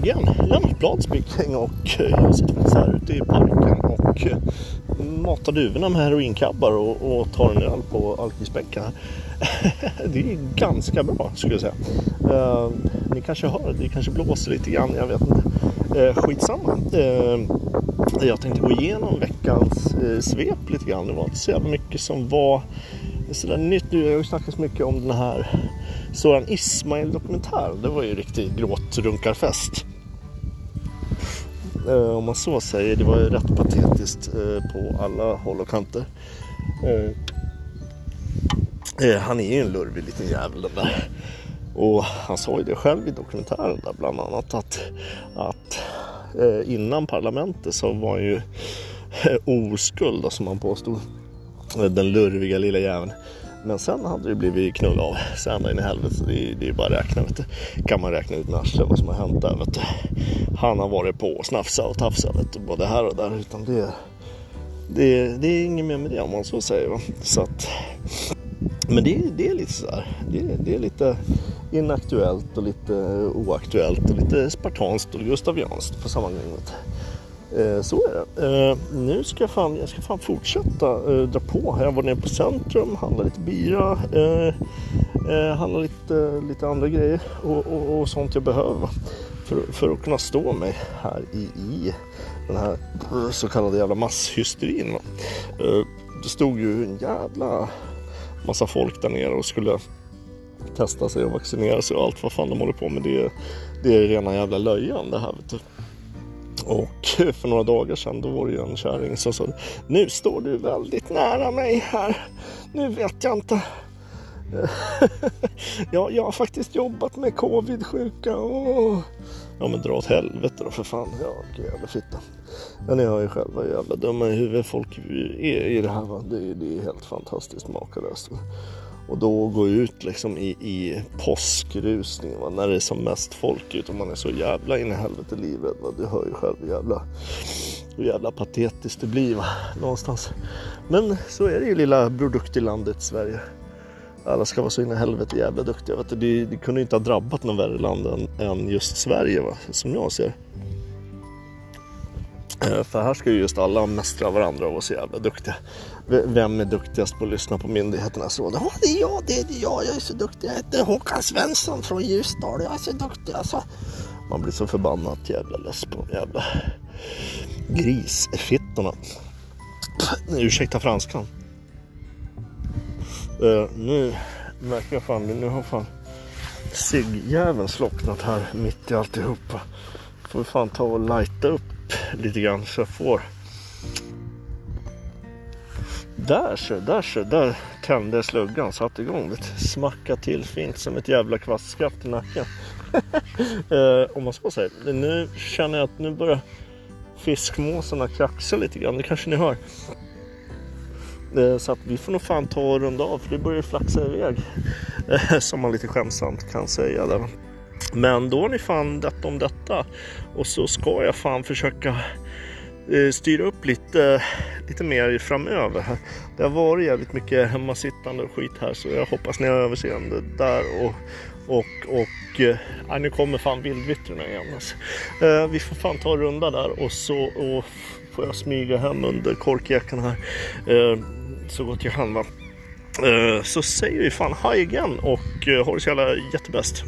bryggan, Lennart Bladspicking och eh, jag sitter faktiskt här ute i parken och eh, matar duvorna med heroinkabbar och, och tar en öl på alkisbäcken här. det är ganska bra skulle jag säga. Eh, ni kanske hör, det kanske blåser lite grann, jag vet inte. Skitsamma. Jag tänkte gå igenom veckans svep lite grann. Det var inte så jävla mycket som var sådär nytt. Jag har ju snackats mycket om den här Soran Ismail dokumentären. Det var ju riktigt gråtrunkarfest. Eh, om man så säger. Det var ju rätt patetiskt eh, på alla håll och kanter. Eh, han är ju en lurvig liten jävel den där. Och han sa ju det själv i dokumentären där bland annat att, att innan parlamentet så var han ju oskuld som han påstod. Den lurviga lilla jäveln. Men sen hade det blivit knull av så ända in i helvete. Det är, det är bara att räkna. Vet du. Kan man räkna ut med arslet vad som har hänt där. Vet du. Han har varit på och snafsa och tafsa vet du, både här och där. Utan det, det, det är inget mer med det om man så säger. Va? Så att, men det, det är lite sådär. Det, det är lite inaktuellt och lite oaktuellt och lite spartanskt och gustavianskt på samma gång. Vet du. Eh, så är det. Eh, nu ska jag fan, jag ska fan fortsätta eh, dra på. Jag var nere på Centrum, handlade lite bira, eh, eh, handlade lite, lite andra grejer och, och, och, sånt jag behöver för, för att kunna stå mig här i, i den här så kallade jävla masshysterin. Eh, det stod ju en jävla massa folk där nere och skulle testa sig och vaccinera sig och allt vad fan de håller på med. Det, det är rena jävla löjan det här. Vet du. Och för några dagar sedan då var det ju en kärring som sa Nu står du väldigt nära mig här. Nu vet jag inte. ja, jag har faktiskt jobbat med covid-sjuka. Oh. Ja men dra åt helvete då för fan. Ja, jävla fitta. Ja, ni hör ju själva hur jävla dumma i huvudet folk är i det här. Va? Det, det är helt fantastiskt makalöst. Och då gå ut liksom i, i påskrusningen va? när det är som mest folk ute och man är så jävla in i helvete livrädd. Va? Du hör ju själv hur jävla, hur jävla patetiskt det blir va? någonstans. Men så är det ju lilla Bror landet Sverige. Alla ska vara så in i helvete jävla duktiga. Vet du? Det, det kunde inte ha drabbat något värre land än, än just Sverige va? som jag ser. Eh, för här ska ju just alla mästra varandra och vara så jävla duktiga. Vem är duktigast på att lyssna på myndigheternas råd? Ja, det är jag, det är jag, jag är så duktig. Jag heter Håkan Svensson från Ljusdal, jag är så duktig alltså. Man blir så förbannat jävla less på jävla grisfittorna. Ursäkta franskan. Uh, nu märker jag fan, nu har fan ciggjäveln slocknat här mitt i alltihopa. Får vi fan ta och lighta upp lite grann så jag får. Där så, där så, där tände sluggan, satte igång det. Smacka till fint som ett jävla kvastskaft i nacken. eh, om man så säger. Nu känner jag att nu börjar fiskmåsarna kraxa lite grann, det kanske ni hör. Eh, så att vi får nog fan ta och runda av för det börjar flaxa iväg. Eh, som man lite skämsamt kan säga. Där. Men då har ni fan detta om detta. Och så ska jag fan försöka eh, styra upp lite, lite mer framöver. Det har varit jävligt mycket hemmasittande och skit här så jag hoppas ni har överseende där. Och, och, och äh, nu kommer fan vildvittrorna igen. Alltså. Äh, vi får fan ta en runda där och så och får jag smyga hem under korkjackan här äh, så gott jag kan. Va? Så säger vi fan hej igen och ha det så jävla jättebäst.